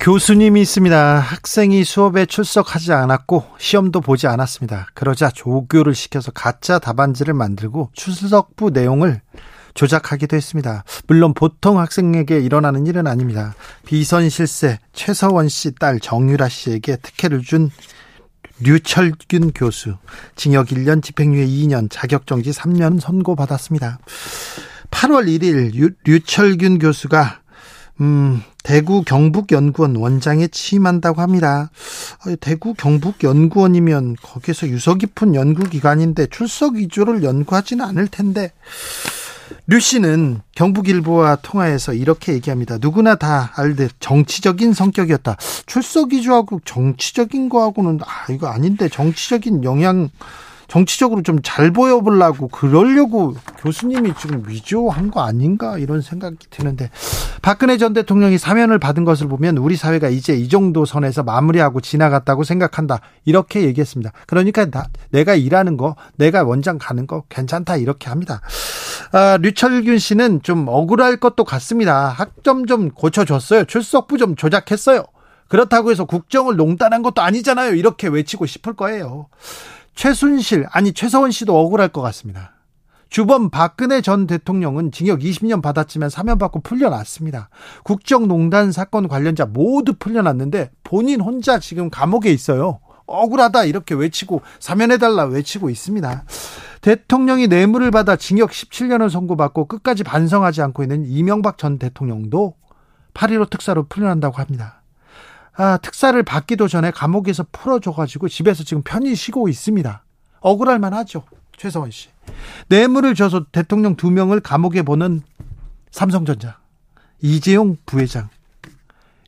교수님이 있습니다. 학생이 수업에 출석하지 않았고 시험도 보지 않았습니다. 그러자 조교를 시켜서 가짜 답안지를 만들고 출석부 내용을 조작하기도 했습니다. 물론 보통 학생에게 일어나는 일은 아닙니다. 비선 실세 최서원 씨 딸 정유라 씨에게 특혜를 준 류철균 교수 징역 1년 집행유예 2년 자격정지 3년 선고받았습니다. 8월 1일 류철균 교수가 음, 대구 경북연구원 원장에 취임한다고 합니다. 어, 대구 경북연구원이면 거기서 유서 깊은 연구기관인데 출석 위주를 연구하지는 않을 텐데 류 씨는 경북일보와 통화해서 이렇게 얘기합니다. 누구나 다 알듯 정치적인 성격이었다. 출석 위주하고 정치적인 거하고는 아 이거 아닌데 정치적인 영향 정치적으로 좀 잘 보여보려고 그러려고 교수님이 지금 위조한 거 아닌가 이런 생각이 드는데 박근혜 전 대통령이 사면을 받은 것을 보면 우리 사회가 이제 이 정도 선에서 마무리하고 지나갔다고 생각한다 이렇게 얘기했습니다. 그러니까 나, 내가 일하는 거 내가 원장 가는 거 괜찮다 이렇게 합니다. 아, 류철균 씨는 좀 억울할 것도 같습니다. 학점 좀 고쳐줬어요. 출석부 좀 조작했어요. 그렇다고 해서 국정을 농단한 것도 아니잖아요. 이렇게 외치고 싶을 거예요. 최순실 아니 최서원 씨도 억울할 것 같습니다. 주범 박근혜 전 대통령은 징역 20년 받았지만 사면받고 풀려났습니다. 국정농단 사건 관련자 모두 풀려났는데 본인 혼자 지금 감옥에 있어요. 억울하다 이렇게 외치고 사면해달라 외치고 있습니다. 대통령이 뇌물을 받아 징역 17년을 선고받고 끝까지 반성하지 않고 있는 이명박 전 대통령도 8.15 특사로 풀려난다고 합니다. 아, 특사를 받기도 전에 감옥에서 풀어줘가지고 집에서 지금 편히 쉬고 있습니다. 억울할 만하죠. 최서원 씨. 뇌물을 줘서 대통령 두 명을 감옥에 보는 삼성전자. 이재용 부회장.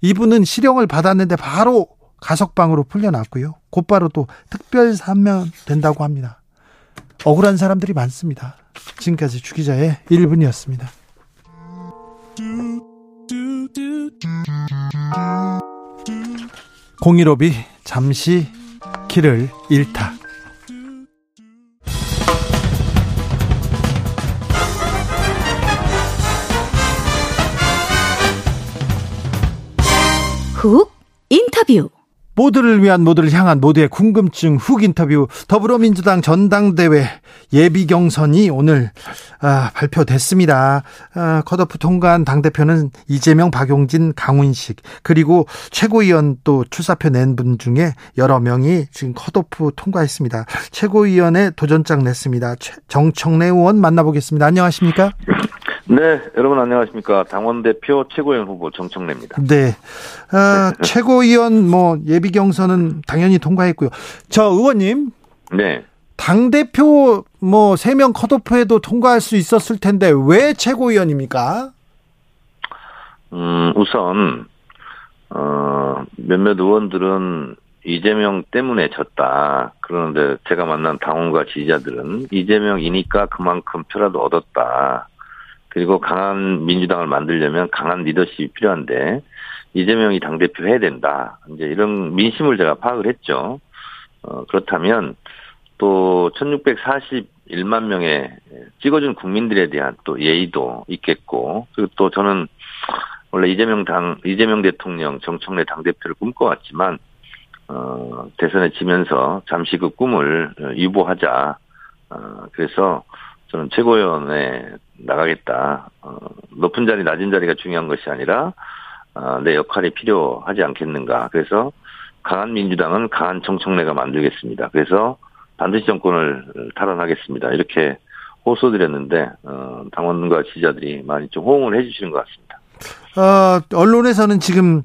이분은 실형을 받았는데 바로 가석방으로 풀려났고요. 곧바로 또 특별 사면 된다고 합니다. 억울한 사람들이 많습니다. 지금까지 주기자의 1분이었습니다. 015비 잠시 길을 잃다. 훅 인터뷰 모두를 위한 모두를 향한 모두의 궁금증 훅 인터뷰 더불어민주당 전당대회 예비 경선이 오늘 아, 발표됐습니다. 아, 컷오프 통과한 당 대표는 이재명, 박용진, 강훈식 그리고 최고위원 또 출사표 낸 분 중에 여러 명이 지금 컷오프 통과했습니다. 최고위원의 도전장 냈습니다. 정청래 의원 만나보겠습니다. 안녕하십니까? 네, 여러분 안녕하십니까. 당원 대표 최고위원 후보 정청래입니다. 네. 아, 최고위원 뭐 예비 경선은 당연히 통과했고요. 저 의원님. 네. 당 대표 뭐 세 명 컷오프에도 통과할 수 있었을 텐데 왜 최고위원입니까? 음, 우선 어, 몇몇 의원들은 이재명 때문에 졌다. 그런데 제가 만난 당원과 지지자들은 이재명이니까 그만큼 표라도 얻었다. 그리고 강한 민주당을 만들려면 강한 리더십이 필요한데 이재명이 당 대표 해야 된다. 이제 이런 민심을 제가 파악을 했죠. 어, 그렇다면 또 1641만 명의 찍어준 국민들에 대한 또 예의도 있겠고 그리고 또 저는 원래 이재명 당, 이재명 대통령 정청래 당 대표를 꿈꿔왔지만 어, 대선에 지면서 잠시 그 꿈을 유보하자. 어, 그래서 저는 최고위원회 나가겠다. 어, 높은 자리, 낮은 자리가 중요한 것이 아니라 어, 내 역할이 필요하지 않겠는가. 그래서 강한 민주당은 강한 정청래가 만들겠습니다. 그래서 반드시 정권을 탈환하겠습니다. 이렇게 호소드렸는데 어, 당원과 지지자들이 많이 좀 호응을 해주시는 것 같습니다. 어, 언론에서는 지금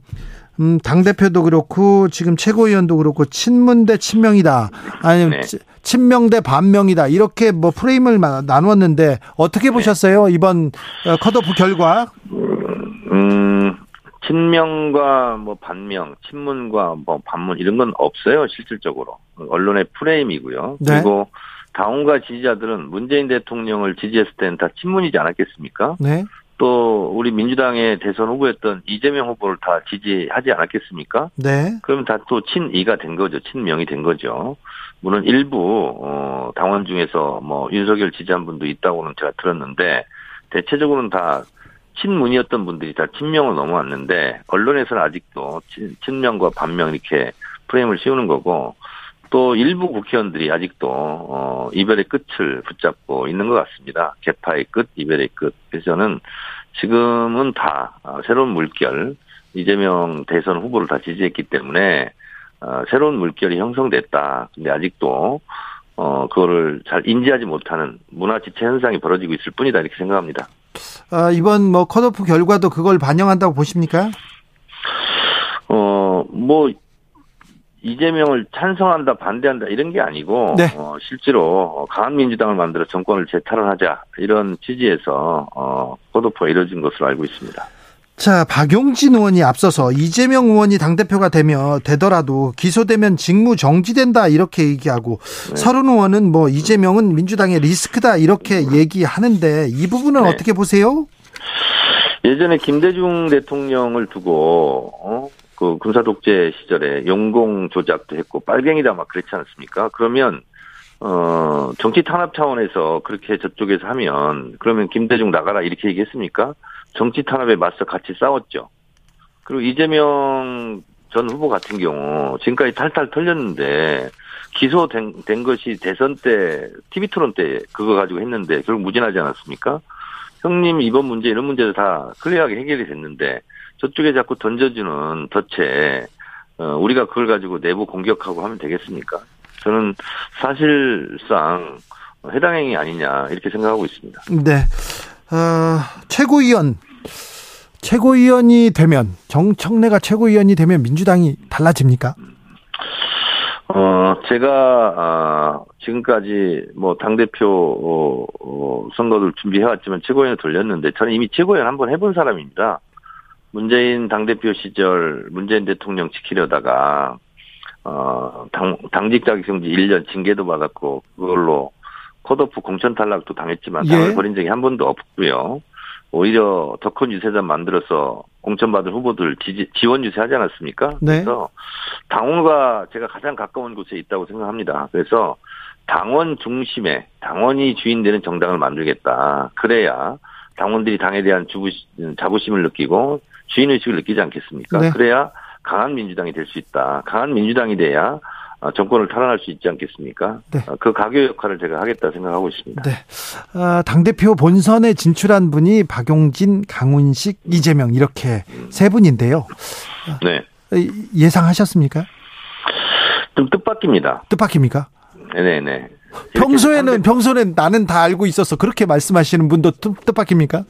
음, 당 대표도 그렇고 지금 최고위원도 그렇고 친문 대 친명이다. 아니면 네. 친명 대 반명이다. 이렇게 뭐 프레임을 나누었는데 어떻게 네. 보셨어요? 이번 어, 컷오프 결과? 음, 친명과 뭐 반명, 친문과 뭐 반문 이런 건 없어요 실질적으로 언론의 프레임이고요. 네. 그리고 당원과 지지자들은 문재인 대통령을 지지했을 때는 다 친문이지 않았겠습니까? 네. 또 우리 민주당의 대선 후보였던 이재명 후보를 다 지지하지 않았겠습니까? 네. 그럼 다 또 친이가 된 거죠. 친명이 된 거죠. 물론 일부 어 당원 중에서 뭐 윤석열 지지한 분도 있다고는 제가 들었는데 대체적으로는 다 친문이었던 분들이 다 친명을 넘어왔는데 언론에서는 아직도 친, 친명과 반명 이렇게 프레임을 씌우는 거고 또 일부 국회의원들이 아직도 어 이별의 끝을 붙잡고 있는 것 같습니다. 개파의 끝, 이별의 끝. 그래서 저는 지금은 다 어, 새로운 물결 이재명 대선 후보를 다 지지했기 때문에 어, 새로운 물결이 형성됐다. 근데 아직도 어 그거를 잘 인지하지 못하는 문화 지체 현상이 벌어지고 있을 뿐이다 이렇게 생각합니다. 아, 이번 뭐 컷오프 결과도 그걸 반영한다고 보십니까? 어뭐 이재명을 찬성한다 반대한다 이런 게 아니고 네. 어, 실제로 강한 민주당을 만들어 정권을 재탈환하자 이런 취지에서 어, 코도프가 이뤄진 것으로 알고 있습니다. 자, 박용진 의원이 앞서서 이재명 의원이 당대표가 되면, 되더라도 기소되면 직무 정지된다, 이렇게 얘기하고, 서른 의원은 뭐 이재명은 민주당의 리스크다, 이렇게 얘기하는데, 이 부분은 네. 어떻게 보세요? 예전에 김대중 대통령을 두고 어? 그 군사 독재 시절에 용공 조작도 했고 빨갱이다 막 그랬지 않습니까? 그러면 어 정치 탄압 차원에서 그렇게 저쪽에서 하면 그러면 김대중 나가라 이렇게 얘기했습니까? 정치 탄압에 맞서 같이 싸웠죠. 그리고 이재명 전 후보 같은 경우 지금까지 탈탈 털렸는데 기소된 된 것이 대선 때 TV 토론 때 그거 가지고 했는데 결국 무진하지 않았습니까? 형님 이번 문제 이런 문제도 다 클리어하게 해결이 됐는데 저쪽에 자꾸 던져주는 덫에 어, 우리가 그걸 가지고 내부 공격하고 하면 되겠습니까? 저는 사실상 해당 행위 아니냐 이렇게 생각하고 있습니다. 네. 어, 최고위원, 최고위원이 되면, 정청래가 최고위원이 되면 민주당이 달라집니까? 어, 제가, 아, 지금까지 뭐, 당 대표, 어, 어, 선거를 준비해왔지만 최고위원을 돌렸는데 저는 이미 최고위원 한번 해본 사람입니다. 문재인 당 대표 시절 문재인 대통령 지키려다가, 어, 당, 당직 자격정지 1년 징계도 받았고, 그걸로 컷오프 공천 탈락도 당했지만 예. 당을 버린 적이 한 번도 없고요. 오히려 더 큰 유세단 만들어서 공천받은 후보들 지지, 지원 유세하지 않았습니까? 네. 그래서 당원과 제가 가장 가까운 곳에 있다고 생각합니다. 그래서 당원 중심의 당원이 주인 되는 정당을 만들겠다. 그래야 당원들이 당에 대한 주부, 자부심을 느끼고 주인의식을 느끼지 않겠습니까? 네. 그래야 강한 민주당이 될 수 있다. 강한 민주당이 돼야 어, 정권을 탈환할 수 있지 않겠습니까? 네. 어, 그 가교 역할을 제가 하겠다 생각하고 있습니다. 네. 어, 당대표 본선에 진출한 분이 박용진, 강훈식, 이재명, 이렇게 세 분인데요. 네. 이- 예상하셨습니까? 좀 뜻밖입니다. 뜻밖입니까? 네네. 평소에는 평소에는 나는 다 알고 있었어 그렇게 말씀하시는 분도 뜻- 뜻밖입니까?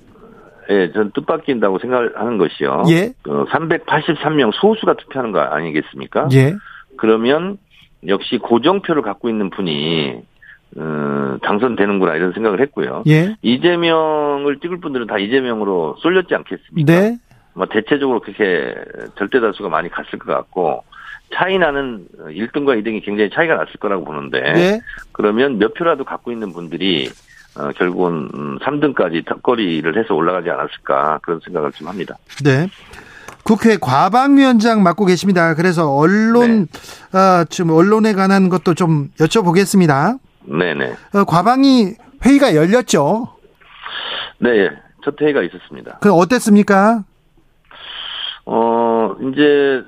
예, 전 뜻밖인다고 생각하는 것이요. 예. 어, 383명 소수가 투표하는 거 아니겠습니까? 예. 그러면 역시 고정표를 갖고 있는 분이 어, 당선되는구나 이런 생각을 했고요. 예. 이재명을 찍을 분들은 다 이재명으로 쏠렸지 않겠습니까? 네. 뭐 대체적으로 그렇게 절대 다수가 많이 갔을 것 같고 차이 나는 1등과 2등이 굉장히 차이가 났을 거라고 보는데 네. 그러면 몇 표라도 갖고 있는 분들이 어, 결국은 음, 3등까지 턱걸이를 해서 올라가지 않았을까 그런 생각을 좀 합니다. 네. 국회 과방위원장 맡고 계십니다. 그래서 언론 어, 좀 언론에 관한 것도 좀 여쭤보겠습니다. 네네. 어, 과방위 회의가 열렸죠. 네, 첫 회의가 있었습니다. 그 어땠습니까? 어, 이제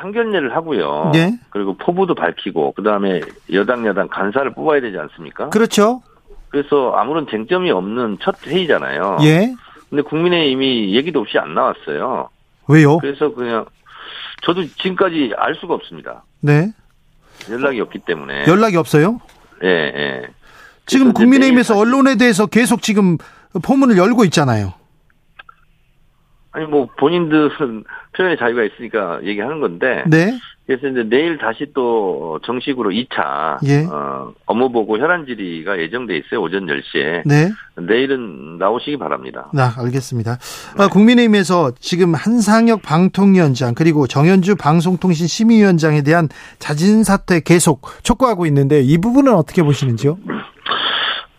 상견례를 하고요. 예. 그리고 포부도 밝히고 그다음에 여당 야당 간사를 뽑아야 되지 않습니까? 그렇죠. 그래서 아무런 쟁점이 없는 첫 회의잖아요. 예. 근데 국민의힘이 얘기도 없이 안 나왔어요. 왜요? 그래서 그냥 저도 지금까지 알 수가 없습니다. 네. 연락이 없기 때문에. 연락이 없어요? 예, 예. 지금 국민의힘에서 언론에 대해서 계속 지금 포문을 열고 있잖아요. 아니 뭐 본인들은 표현의 자유가 있으니까 얘기하는 건데 네. 그래서 이제 내일 다시 또 정식으로 2차 예. 어, 업무 보고 혈안 질의가 예정돼 있어요 오전 10시에 네. 내일은 나오시기 바랍니다. 네, 알겠습니다. 아, 국민의힘에서 지금 한상혁 방통위원장 그리고 정현주 방송통신 심의위원장에 대한 자진 사퇴 계속 촉구하고 있는데 이 부분은 어떻게 보시는지요?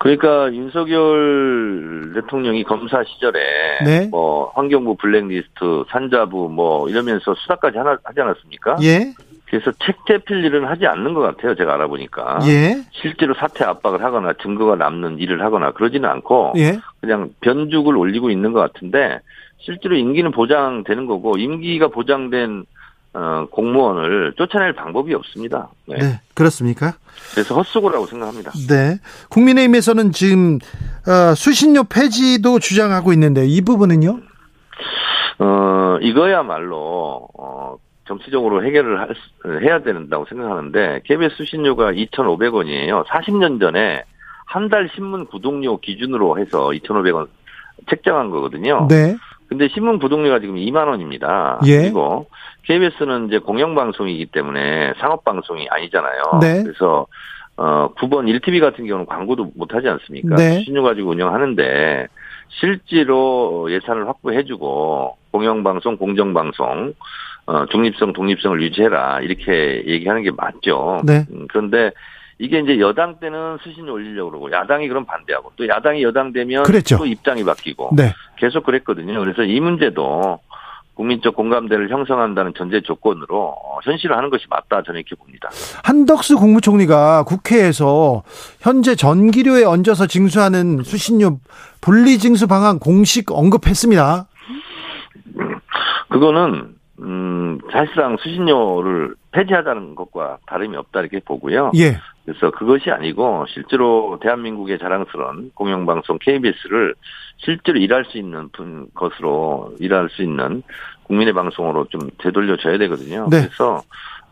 그러니까 윤석열 대통령이 검사 시절에 네. 뭐 환경부 블랙리스트 산자부 뭐 이러면서 수사까지 하나 하지 않았습니까? 예. 그래서 책제 필 일은 하지 않는 것 같아요. 제가 알아보니까 예. 실제로 사퇴 압박을 하거나 증거가 남는 일을 하거나 그러지는 않고 예. 그냥 변죽을 올리고 있는 것 같은데 실제로 임기는 보장되는 거고 임기가 보장된 어, 공무원을 쫓아낼 방법이 없습니다. 네. 네. 그렇습니까? 그래서 헛수고라고 생각합니다. 네. 국민의힘에서는 지금 어, 수신료 폐지도 주장하고 있는데 이 부분은요? 어, 이거야말로, 어, 정치적으로 해결을 할, 수- 해야 된다고 생각하는데, KBS 수신료가 2,500원이에요. 40년 전에 한 달 신문 구독료 기준으로 해서 2,500원 책정한 거거든요. 네. 근데 신문 구독료가 지금 2만 원입니다. 예. 그리고 KBS는 이제 공영방송이기 때문에 상업방송이 아니잖아요. 네. 그래서 어 9번 1TV 같은 경우는 광고도 못 하지 않습니까? 네. 수신료 가지고 운영하는데 실제로 예산을 확보해주고 공영방송, 공정방송 어, 중립성, 독립성을 유지해라 이렇게 얘기하는 게 맞죠. 네. 음, 그런데 이게 이제 여당 때는 수신료 올리려고 그러고 야당이 그럼 반대하고 또 야당이 여당 되면 그랬죠. 또 입장이 바뀌고 네. 계속 그랬거든요. 그래서 이 문제도 국민적 공감대를 형성한다는 전제 조건으로 어, 현실화하는 것이 맞다 저는 이렇게 봅니다. 한덕수 국무총리가 국회에서 현재 전기료에 얹어서 징수하는 수신료 분리 징수 방안 공식 언급했습니다. 그거는 음, 사실상 수신료를 폐지하자는 것과 다름이 없다 이렇게 보고요. 예. 그래서 그것이 아니고 실제로 대한민국의 자랑스러운 공영방송 KBS를 실제로 일할 수 있는 분 것으로 일할 수 있는 국민의 방송으로 좀 되돌려줘야 되거든요. 네. 그래서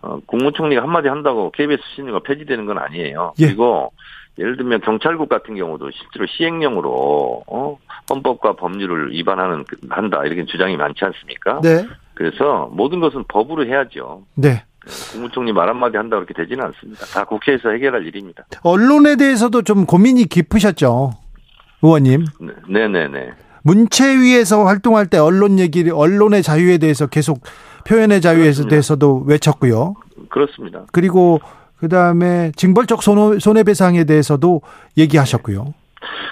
어, 국무총리가 한마디 한다고 KBS 수신료가 폐지되는 건 아니에요. 예. 그리고 예를 들면 경찰국 같은 경우도 실제로 시행령으로 어, 헌법과 법률을 위반하는 그- 한다 이렇게 주장이 많지 않습니까? 네. 그래서 모든 것은 법으로 해야죠. 네. 국무총리 말 한마디 한다 그렇게 되지는 않습니다. 다 국회에서 해결할 일입니다. 언론에 대해서도 좀 고민이 깊으셨죠. 의원님. 네, 네네 네. 문체위에서 활동할 때 언론 얘기를 언론의 자유에 대해서 계속 표현의 자유에 그렇습니다. 대해서도 외쳤고요. 그렇습니다. 그리고 그다음에 징벌적 손해- 손해배상에 대해서도 얘기하셨고요.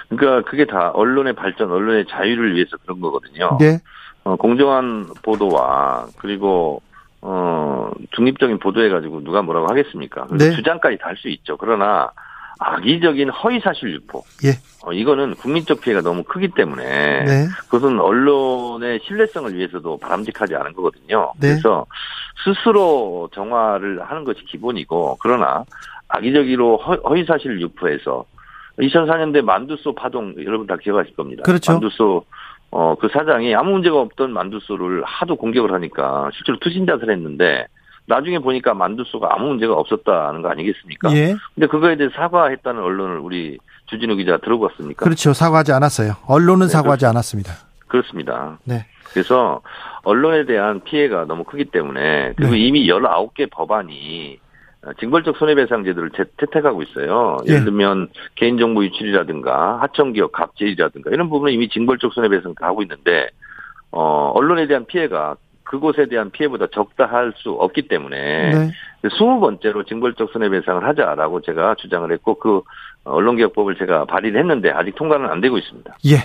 그러니까 그게 다 언론의 발전, 언론의 자유를 위해서 그런 거거든요. 네. 어, 공정한 보도와 그리고 어, 중립적인 보도해가지고 누가 뭐라고 하겠습니까? 네. 주장까지 달 수 있죠. 그러나 악의적인 허위사실 유포. 예. 어, 이거는 국민적 피해가 너무 크기 때문에 네. 그것은 언론의 신뢰성을 위해서도 바람직하지 않은 거거든요. 네. 그래서 스스로 정화를 하는 것이 기본이고 그러나 악의적으로 허- 허위사실 유포해서 2004년대 만두소 파동 여러분 다 기억하실 겁니다. 그렇죠. 만두소 어, 그 사장이 아무 문제가 없던 만두소를 하도 공격을 하니까 실제로 투신자를 했는데 나중에 보니까 만두소가 아무 문제가 없었다는 거 아니겠습니까? 예. 근데 그거에 대해 사과했다는 언론을 우리 주진우 기자 들어봤습니까? 그렇죠. 사과하지 않았어요. 언론은 네, 사과하지 않았습니다. 그렇습니다. 네. 그래서 언론에 대한 피해가 너무 크기 때문에 그리고 네. 이미 19개 법안이 징벌적 손해배상 제도를 태- 채택하고 있어요. 예를 예. 들면 개인정보 유출이라든가 하청기업 갑질이라든가 이런 부분은 이미 징벌적 손해배상 다 하고 있는데 어 언론에 대한 피해가 그곳에 대한 피해보다 적다 할 수 없기 때문에 네. 20번째로 징벌적 손해배상을 하자라고 제가 주장을 했고 그 언론개혁법을 제가 발의를 했는데 아직 통과는 안 되고 있습니다. 예.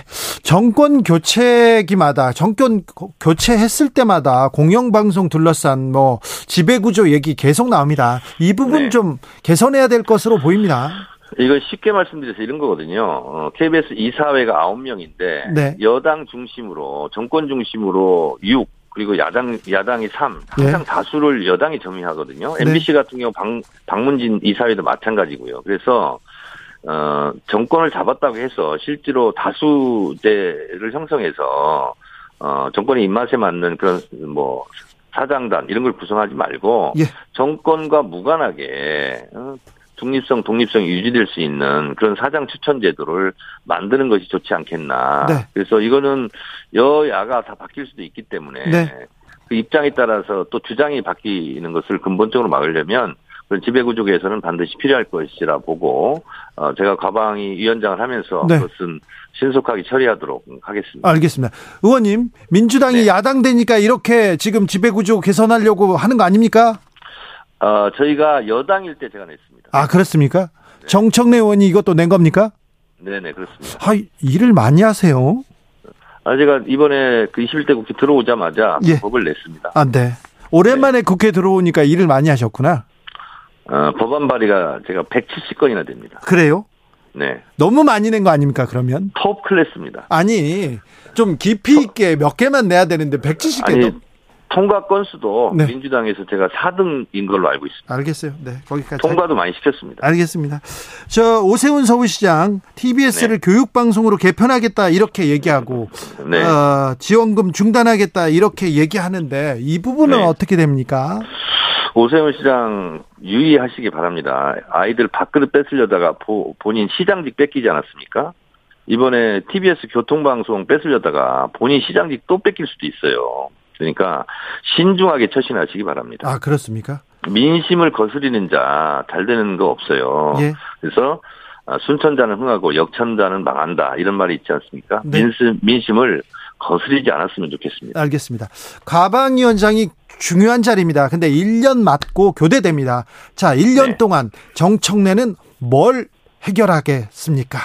정권 교체기마다 정권 고- 교체했을 때마다 공영방송 둘러싼 뭐 지배구조 얘기 계속 나옵니다. 이 부분 네. 좀 개선해야 될 것으로 보입니다. 이거 쉽게 말씀드려서 이런 거거든요. 어, KBS 이사회가 9명인데 네. 여당 중심으로 정권 중심으로 6 그리고 야당 야당이 3 항상 네. 다수를 여당이 점유하거든요. 네. MBC 같은 경우 박, 박문진 이사회도 마찬가지고요. 그래서 어, 정권을 잡았다고 해서 실제로 다수제를 형성해서 어, 정권의 입맛에 맞는 그런 뭐 사장단 이런 걸 구성하지 말고 예. 정권과 무관하게 어, 중립성, 독립성이 유지될 수 있는 그런 사장 추천 제도를 만드는 것이 좋지 않겠나. 네. 그래서 이거는 여야가 다 바뀔 수도 있기 때문에 네. 그 입장에 따라서 또 주장이 바뀌는 것을 근본적으로 막으려면 그런 지배구조 개선은 반드시 필요할 것이라 보고 어 제가 과방위 위원장을 하면서 네. 그것은 신속하게 처리하도록 하겠습니다. 알겠습니다. 의원님, 민주당이 네. 야당 되니까 이렇게 지금 지배구조 개선하려고 하는 거 아닙니까? 어 저희가 여당일 때 제가 냈습니다. 아, 그렇습니까? 정청래 의원이 이것도 낸 겁니까? 네네 그렇습니다. 아, 일을 많이 하세요. 아 제가 이번에 그 21대 국회 들어오자마자 예. 법을 냈습니다. 아, 네. 오랜만에 국회 들어오니까 일을 많이 하셨구나. 어, 법안 발의가 제가 170건이나 됩니다. 그래요? 네. 너무 많이 낸 거 아닙니까, 그러면? 톱 클래스입니다. 아니, 좀 깊이 있게 몇 개만 내야 되는데 170개 아니, 넘... 통과 건수도 네. 민주당에서 제가 4등인 걸로 알고 있습니다. 알겠어요. 네, 거기까지. 통과도 많이 시켰습니다. 알겠습니다. 저 오세훈 서울시장 TBS를 교육 방송으로 개편하겠다 이렇게 얘기하고 네. 어, 지원금 중단하겠다 이렇게 얘기하는데 이 부분은 네. 어떻게 됩니까? 오세훈 시장 유의하시기 바랍니다. 아이들 밥그릇 뺏으려다가 보- 본인 시장직 뺏기지 않았습니까? 이번에 TBS 교통방송 뺏으려다가 본인 시장직 또 뺏길 수도 있어요. 그러니까 신중하게 처신하시기 바랍니다. 아 그렇습니까? 민심을 거스리는 자 잘 되는 거 없어요. 예. 그래서 아, 순천자는 흥하고 역천자는 망한다 이런 말이 있지 않습니까? 네. 민심, 민심을 거스리지 않았으면 좋겠습니다. 알겠습니다. 가방위원장이 중요한 자리입니다. 근데 1년 맞고 교대됩니다. 자, 1년 네. 동안 정청래는 뭘 해결하겠습니까?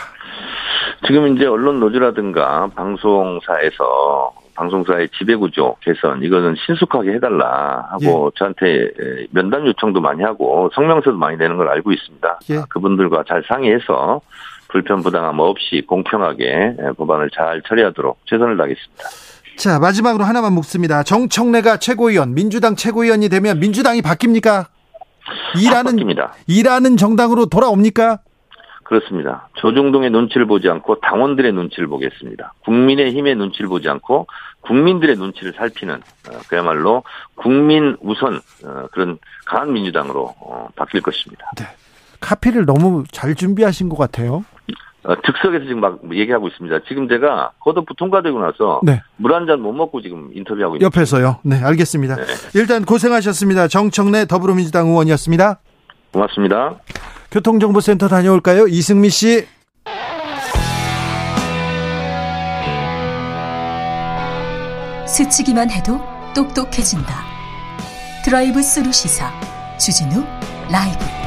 지금 이제 언론 노조라든가 방송사에서 방송사의 지배구조 개선 이거는 신속하게 해달라 하고 예. 저한테 면담 요청도 많이 하고 성명서도 많이 내는 걸 알고 있습니다. 예. 아, 그분들과 잘 상의해서 불편 부당함 없이 공평하게 법안을 잘 처리하도록 최선을 다하겠습니다. 자, 마지막으로 하나만 묻습니다. 정청래가 최고위원, 민주당 최고위원이 되면 민주당이 바뀝니까? 일하는 바뀝니다. 일하는 정당으로 돌아옵니까? 그렇습니다. 조중동의 눈치를 보지 않고 당원들의 눈치를 보겠습니다. 국민의 힘의 눈치를 보지 않고 국민들의 눈치를 살피는 어, 그야말로 국민 우선 어, 그런 강한 민주당으로 어, 바뀔 것입니다. 카피를 너무 잘 준비하신 것 같아요. 어, 즉석에서 지금 막 얘기하고 있습니다. 지금 제가 컷오프 통과되고 나서 네. 물한 잔 못 먹고 지금 인터뷰하고 있습니다. 옆에서요. 네, 알겠습니다. 네. 일단 고생하셨습니다. 정청래 더불어민주당 의원이었습니다. 고맙습니다. 교통정보센터 다녀올까요? 이승미 씨. 스치기만 해도 똑똑해진다. 드라이브 스루 시사 주진우 라이브